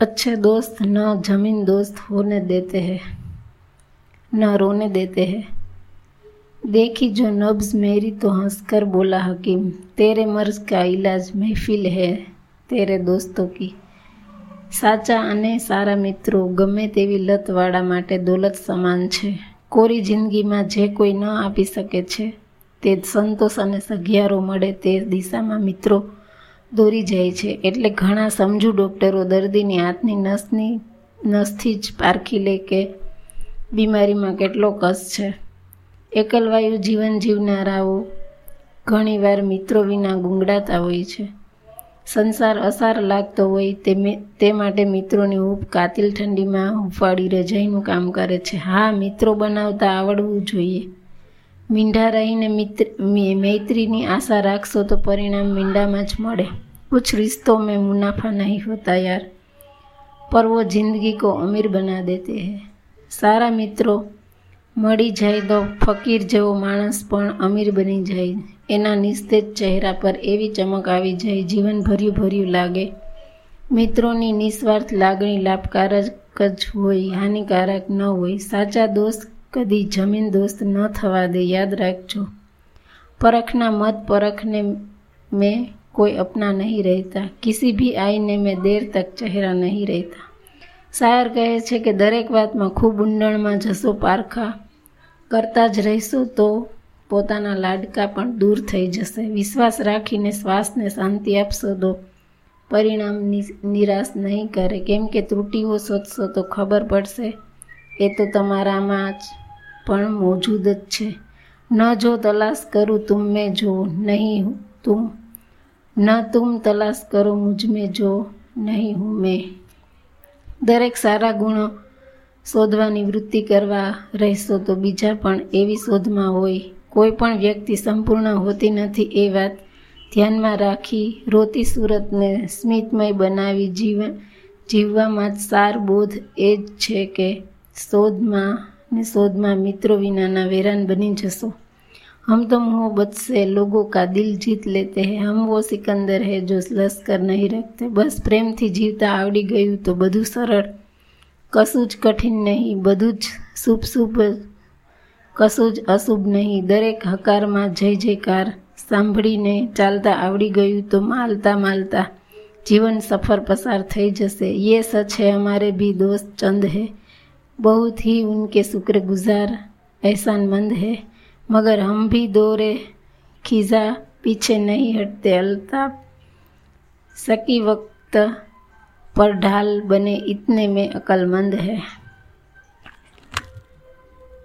अच्छे दोस्त न जमीन दोस्त होने देते हैं न रोने देते हैं देखी जो नब्ज मेरी तो हंसकर बोला हकीम तेरे मर्ज का इलाज महफिल है तेरे દોસ્તો કી સાચા અને સારા મિત્રો ગમે તેવી લતવાળા માટે દોલત સમાન છે કોરી જિંદગીમાં જે કોઈ ન આપી શકે છે તે સંતોષ અને સઘિયારો મળે તે દિશામાં મિત્રો દોરી જાય છે. એટલે ઘણા સમજુ ડૉક્ટરો દર્દીની હાથની નસની, નસથી જ પારખી લે કે બીમારીમાં કેટલો કસ છે. એકલવાયુ જીવન જીવનારાઓ ઘણીવાર મિત્રો વિના ગુંગડાતા હોય છે. સંસાર અસાર લાગતો હોય તે તે માટે મિત્રોની હૂંફ કાતિલ ઠંડીમાં હુંફાળી રજાઈનું કામ કરે છે. હા, મિત્રો બનાવતા આવડવું જોઈએ. મીંઢા રહીને મિત્ર મૈત્રીની આશા રાખશો તો પરિણામ મીંડામાં જ મળે. કુછ રિશ્તો મેં મુનાફા નહીં હોતા યાર. પર વો જિંદગી કો અમીર બના દેતે હૈ. સારા મિત્રો, મળી જાય તો ફકીર જેવો માણસ પણ અમીર બની જાય. એના નિસ્તેજ ચહેરા પર એવી ચમક આવી જાય જીવન ભર્યું ભર્યું લાગે. મિત્રોની નિસ્વાર્થ લાગણી લાભકારક જ હોય, હાનિકારક ન હોય. સાચા દોસ્ત કદી જમીન દોસ્ત ન થવા દે, યાદ રાખજો. પરખના મત પરખને મેં કોઈ અપના નહીં રહેતા. કિસી ભી આઈને મેં દેર તક ચહેરા નહીં રહેતા. શાયર કહે છે કે દરેક વાતમાં ખૂબ ઊંડાણમાં જશો પારખા. કરતા જ રહીશું તો પોતાના લાડકા પણ દૂર થઈ જશે. વિશ્વાસ રાખીને શ્વાસને શાંતિ આપશો તો પરિણામ નિરાશ નહીં કરે. કેમ કે ત્રુટીઓ શોધશો તો ખબર પડશે. એ તો તમારામાં જ પણ મોજૂદ જ છે. ન જો તલાશ કરું તુમ મેં જો નહીં તુમ ન તુમ તલાશ કરો મુજ મેં જો નહીં હું મેં. દરેક સારા ગુણો શોધવાની વૃત્તિ કરવા રહેશો તો બીજા પણ એવી શોધમાં હોય. કોઈ પણ વ્યક્તિ સંપૂર્ણ હોતી નથી એ વાત ધ્યાનમાં રાખી રોતી સુરતને સ્મિતમય બનાવી જીવન જીવવામાં સાર બોધ એ જ છે કે શોધમાં ને શોધમાં મિત્રો વિનાના વેરાન બની જશો. હમ તો મોહ બચશે લોગો કા દિલ જીત લેતે હે. હમ વો સિકંદર હે જો લશ્કર નહીં રખતે. બસ પ્રેમથી જીવતા આવડી ગયું તો બધું સરળ. કશું જ કઠિન નહીં, બધું જ શુભ શુભ, કશું જ અશુભ નહીં. દરેક હકારમાં જય જયકાર. સાંભળીને ચાલતા આવડી ગયું તો માલતા માલતા જીવન સફર પસાર થઈ જશે. યે સચ હે, અમારે બી દોસ્ત ચંદ હે. बहुत ही उनके शुक्रगुजार एहसानमंद है। मगर हम भी दौरे खिजा पीछे नहीं हटते अल्ताफ सकी वक्त पर ढाल बने इतने में अकलमंद है।